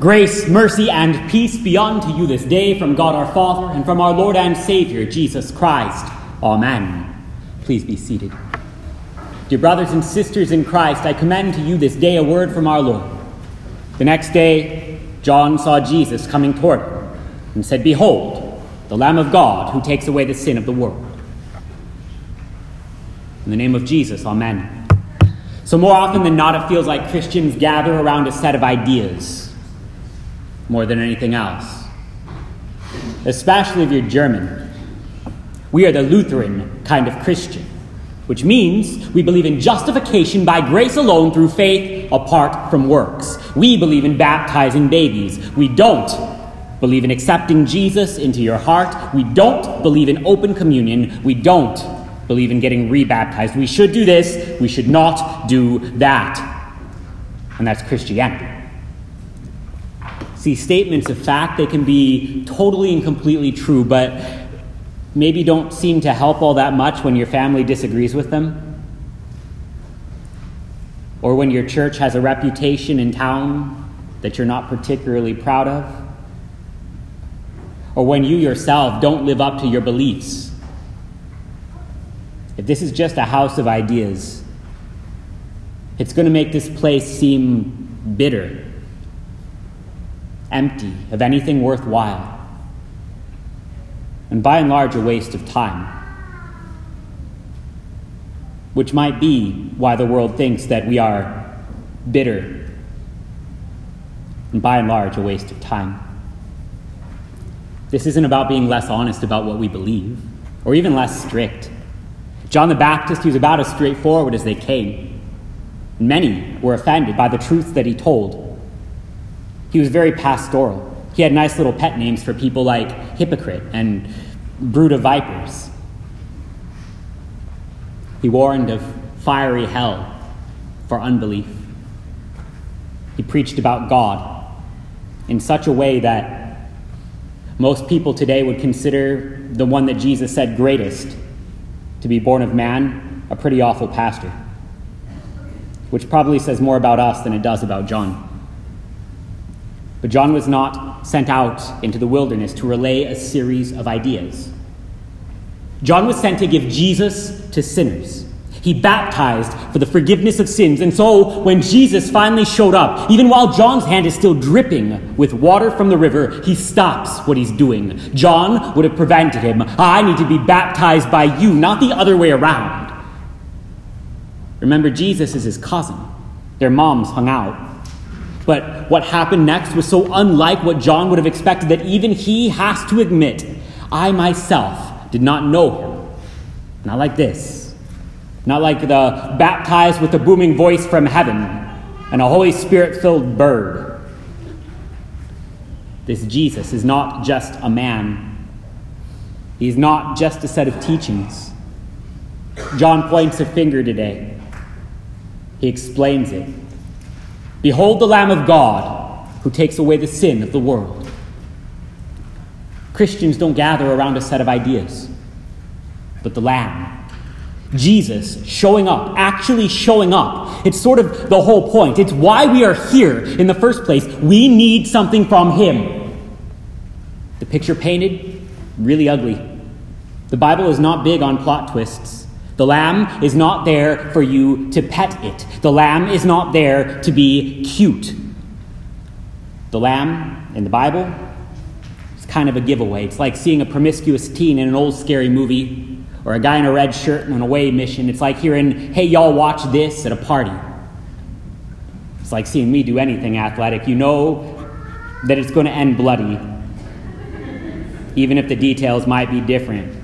Grace, mercy, and peace be unto you this day from God our Father and from our Lord and Savior, Jesus Christ. Amen. Please be seated. Dear brothers and sisters in Christ, I commend to you this day a word from our Lord. The next day, John saw Jesus coming toward him and said, Behold, the Lamb of God who takes away the sin of the world. In the name of Jesus, Amen. So, more often than not, it feels like Christians gather around a set of ideas more than anything else. Especially if you're German. We are the Lutheran kind of Christian, which means we believe in justification by grace alone through faith apart from works. We believe in baptizing babies. We don't believe in accepting Jesus into your heart. We don't believe in open communion. We don't believe in getting rebaptized. We should do this. We should not do that. And that's Christianity. See, statements of fact, they can be totally and completely true, but maybe don't seem to help all that much when your family disagrees with them. Or when your church has a reputation in town that you're not particularly proud of. Or when you yourself don't live up to your beliefs. If this is just a house of ideas, it's going to make this place seem bitter empty of anything worthwhile, and by and large a waste of time. Which might be why the world thinks that we are bitter, and by and large a waste of time. This isn't about being less honest about what we believe, or even less strict. John the Baptist, he was about as straightforward as they came. Many were offended by the truth that he told. He was very pastoral. He had nice little pet names for people like hypocrite and brood of vipers. He warned of fiery hell for unbelief. He preached about God in such a way that most people today would consider the one that Jesus said greatest to be born of man a pretty awful pastor, which probably says more about us than it does about John. But John was not sent out into the wilderness to relay a series of ideas. John was sent to give Jesus to sinners. He baptized for the forgiveness of sins. And so, when Jesus finally showed up, even while John's hand is still dripping with water from the river, he stops what he's doing. John would have prevented him. I need to be baptized by you, not the other way around. Remember, Jesus is his cousin. Their moms hung out. But what happened next was so unlike what John would have expected that even he has to admit, I myself did not know him. Not like this. Not like the baptized with a booming voice from heaven and a Holy Spirit filled bird. This Jesus is not just a man, he's not just a set of teachings. John points a finger today, he explains it. Behold the Lamb of God who takes away the sin of the world. Christians don't gather around a set of ideas, but the Lamb. Jesus showing up, actually showing up. It's sort of the whole point. It's why we are here in the first place. We need something from Him. The picture painted, really ugly. The Bible is not big on plot twists. The lamb is not there for you to pet it. The lamb is not there to be cute. The lamb in the Bible is kind of a giveaway. It's like seeing a promiscuous teen in an old scary movie or a guy in a red shirt on an away mission. It's like hearing, hey, y'all, watch this at a party. It's like seeing me do anything athletic. You know that it's going to end bloody, even if the details might be different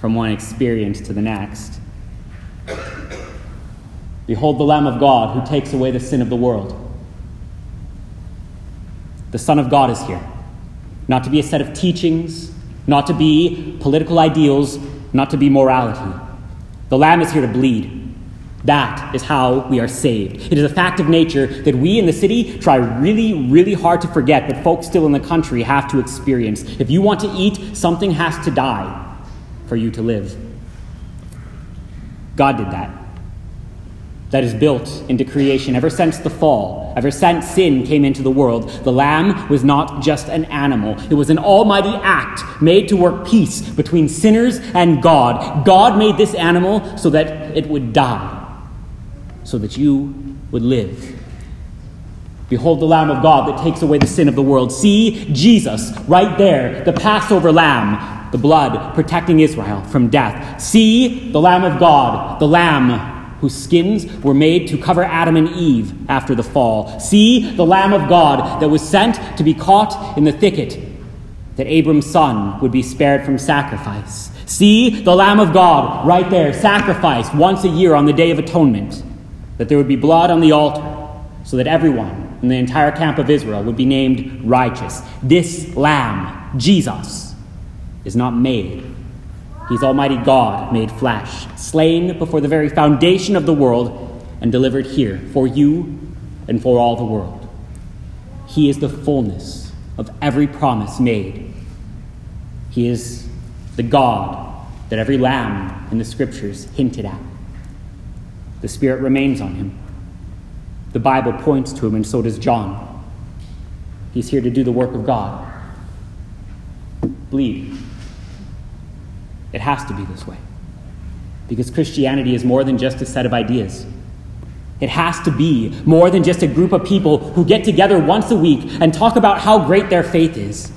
from one experience to the next. Behold the Lamb of God who takes away the sin of the world. The Son of God is here, not to be a set of teachings, not to be political ideals, not to be morality. The Lamb is here to bleed. That is how we are saved. It is a fact of nature that we in the city try really, really hard to forget, but folks still in the country have to experience. If you want to eat, something has to die for you to live. God did that. that is built into creation ever since the fall, ever since sin came into the world. The lamb was not just an animal, it was an almighty act made to work peace between sinners and God. God made this animal so that it would die, so that you would live. Behold the Lamb of God that takes away the sin of the world. See Jesus right there, the Passover Lamb, the blood protecting Israel from death. See the Lamb of God, the Lamb whose skins were made to cover Adam and Eve after the fall. See the Lamb of God that was sent to be caught in the thicket, that Abram's son would be spared from sacrifice. See the Lamb of God right there, sacrificed once a year on the Day of Atonement, that there would be blood on the altar, so that everyone in the entire camp of Israel would be named righteous. This Lamb, Jesus, is not made He's Almighty God made flesh, slain before the very foundation of the world, and delivered here for you and for all the world. He is the fullness of every promise made. He is the God that every lamb in the scriptures hinted at. The Spirit remains on him. The Bible points to him, and so does John. He's here to do the work of God. Bleed. It has to be this way. Because Christianity is more than just a set of ideas. It has to be more than just a group of people who get together once a week and talk about how great their faith is.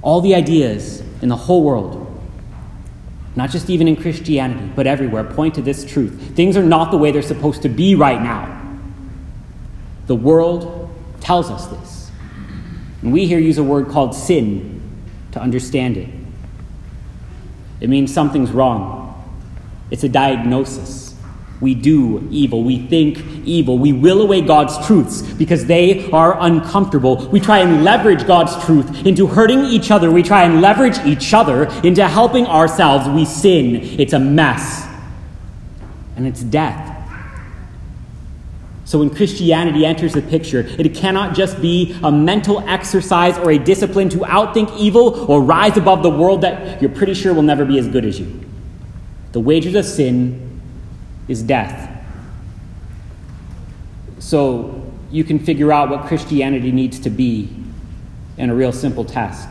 All the ideas in the whole world, not just even in Christianity, but everywhere, point to this truth. Things are not the way they're supposed to be right now. The world tells us this. And we here use a word called sin to understand it. It means something's wrong. It's a diagnosis. We do evil. We think evil. We will away God's truths because they are uncomfortable. We try and leverage God's truth into hurting each other. We try and leverage each other into helping ourselves. We sin. It's a mess. And it's death. So when Christianity enters the picture, it cannot just be a mental exercise or a discipline to outthink evil or rise above the world that you're pretty sure will never be as good as you. The wages of sin is death. So you can figure out what Christianity needs to be in a real simple test.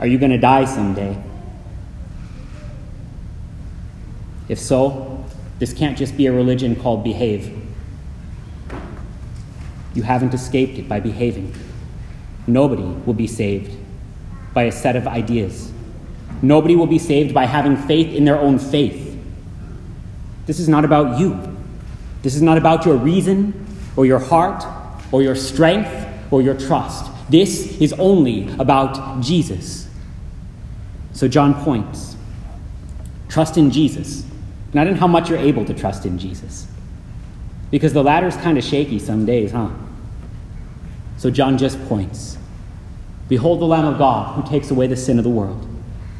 Are you going to die someday? If so, this can't just be a religion called behave. You haven't escaped it by behaving. Nobody will be saved by a set of ideas. Nobody will be saved by having faith in their own faith. This is not about you. This is not about your reason or your heart or your strength or your trust. This is only about Jesus. So John points trust in Jesus not in how much you're able to trust in Jesus. Because the ladder's kind of shaky some days, huh? So John just points Behold the Lamb of God who takes away the sin of the world,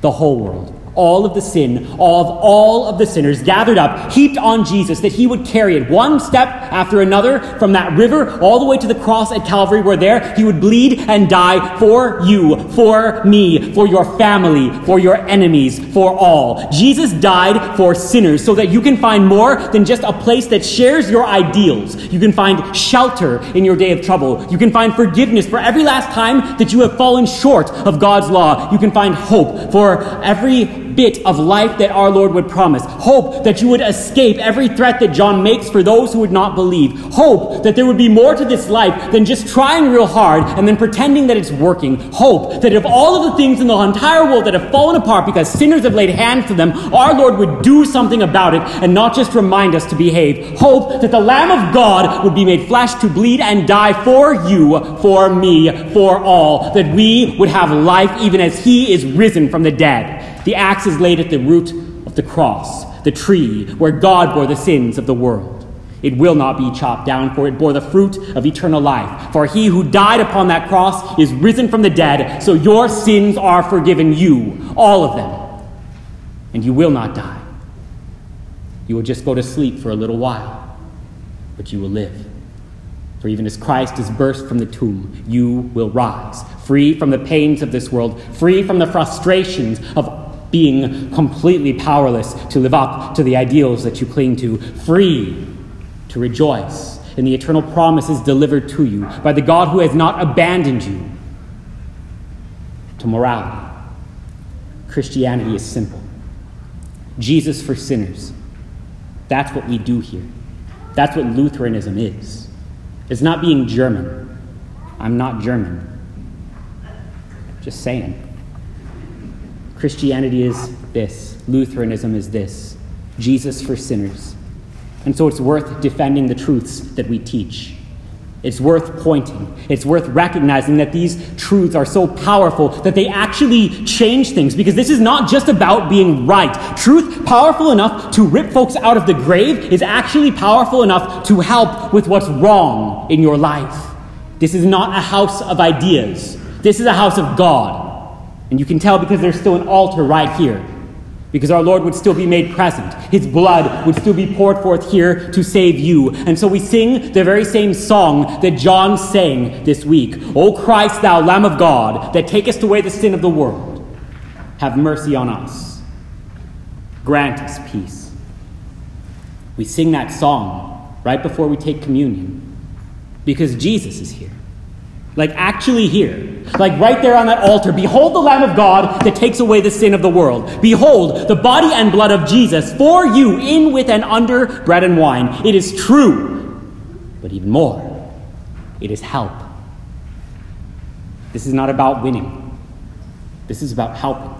the whole world all of the sin of all of the sinners gathered up, heaped on Jesus, that he would carry it one step after another from that river all the way to the cross at Calvary, where there he would bleed and die for you, for me, for your family, for your enemies, for all. Jesus died for sinners so that you can find more than just a place that shares your ideals. You can find shelter in your day of trouble. You can find forgiveness for every last time that you have fallen short of God's law. You can find hope for every bit of life that our Lord would promise. Hope that you would escape every threat that John makes for those who would not believe. Hope that there would be more to this life than just trying real hard and then pretending that it's working. Hope that if all of the things in the entire world that have fallen apart because sinners have laid hands to them, our Lord would do something about it and not just remind us to behave. Hope that the Lamb of God would be made flesh to bleed and die for you, for me, for all, that we would have life even as he is risen from the dead. The axe is laid at the root of the cross, the tree where God bore the sins of the world. It will not be chopped down, for it bore the fruit of eternal life. For he who died upon that cross is risen from the dead, so your sins are forgiven you, all of them. And you will not die. You will just go to sleep for a little while, but you will live. For even as Christ is burst from the tomb, you will rise, free from the pains of this world, free from the frustrations of being completely powerless to live up to the ideals that you cling to, free to rejoice in the eternal promises delivered to you by the God who has not abandoned you to morality. Christianity is simple Jesus for sinners. That's what we do here. That's what Lutheranism is. It's not being German. I'm not German. Just saying. Christianity is this, Lutheranism is this Jesus for sinners. And so it's worth defending the truths that we teach. It's worth pointing. It's worth recognizing that these truths are so powerful that they actually change things because this is not just about being right. Truth powerful enough to rip folks out of the grave is actually powerful enough to help with what's wrong in your life. This is not a house of ideas. This is a house of God. And you can tell because there's still an altar right here because our Lord would still be made present. His blood would still be poured forth here to save you. And so we sing the very same song that John sang this week O Christ, thou Lamb of God, that takest away the sin of the world, have mercy on us. Grant us peace. We sing that song right before we take communion because Jesus is here. Like, actually here. Like, right there on that altar. Behold the Lamb of God that takes away the sin of the world. Behold the body and blood of Jesus for you, in, with, and under bread and wine. It is true, but even more, it is help. This is not about winning, this is about helping.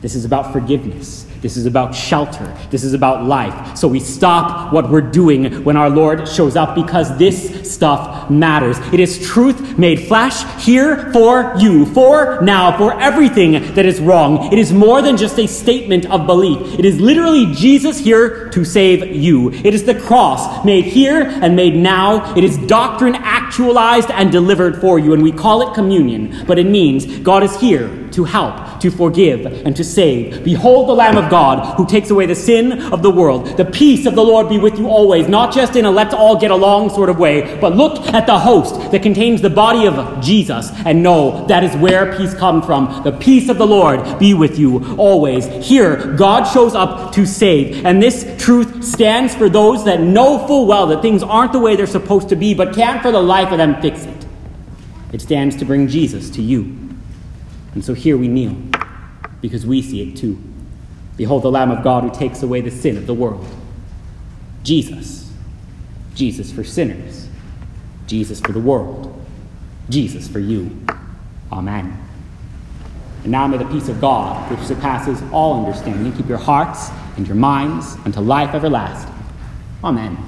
This is about forgiveness. This is about shelter. This is about life. So we stop what we're doing when our Lord shows up because this stuff matters. It is truth made flesh here for you, for now, for everything that is wrong. It is more than just a statement of belief. It is literally Jesus here to save you. It is the cross made here and made now. It is doctrine actualized and delivered for you. And we call it communion, but it means God is here to help, to forgive, and to save. Behold the Lamb of God who takes away the sin of the world. The peace of the Lord be with you always, not just in a let's all get along sort of way, but look at the host that contains the body of Jesus and know that is where peace comes from. The peace of the Lord be with you always. Here, God shows up to save, and this truth stands for those that know full well that things aren't the way they're supposed to be, but can't for the life of them fix it. It stands to bring Jesus to you. And so here we kneel, because we see it too. Behold the Lamb of God who takes away the sin of the world. Jesus. Jesus for sinners. Jesus for the world. Jesus for you. Amen. And now may the peace of God, which surpasses all understanding, keep your hearts and your minds unto life everlasting. Amen.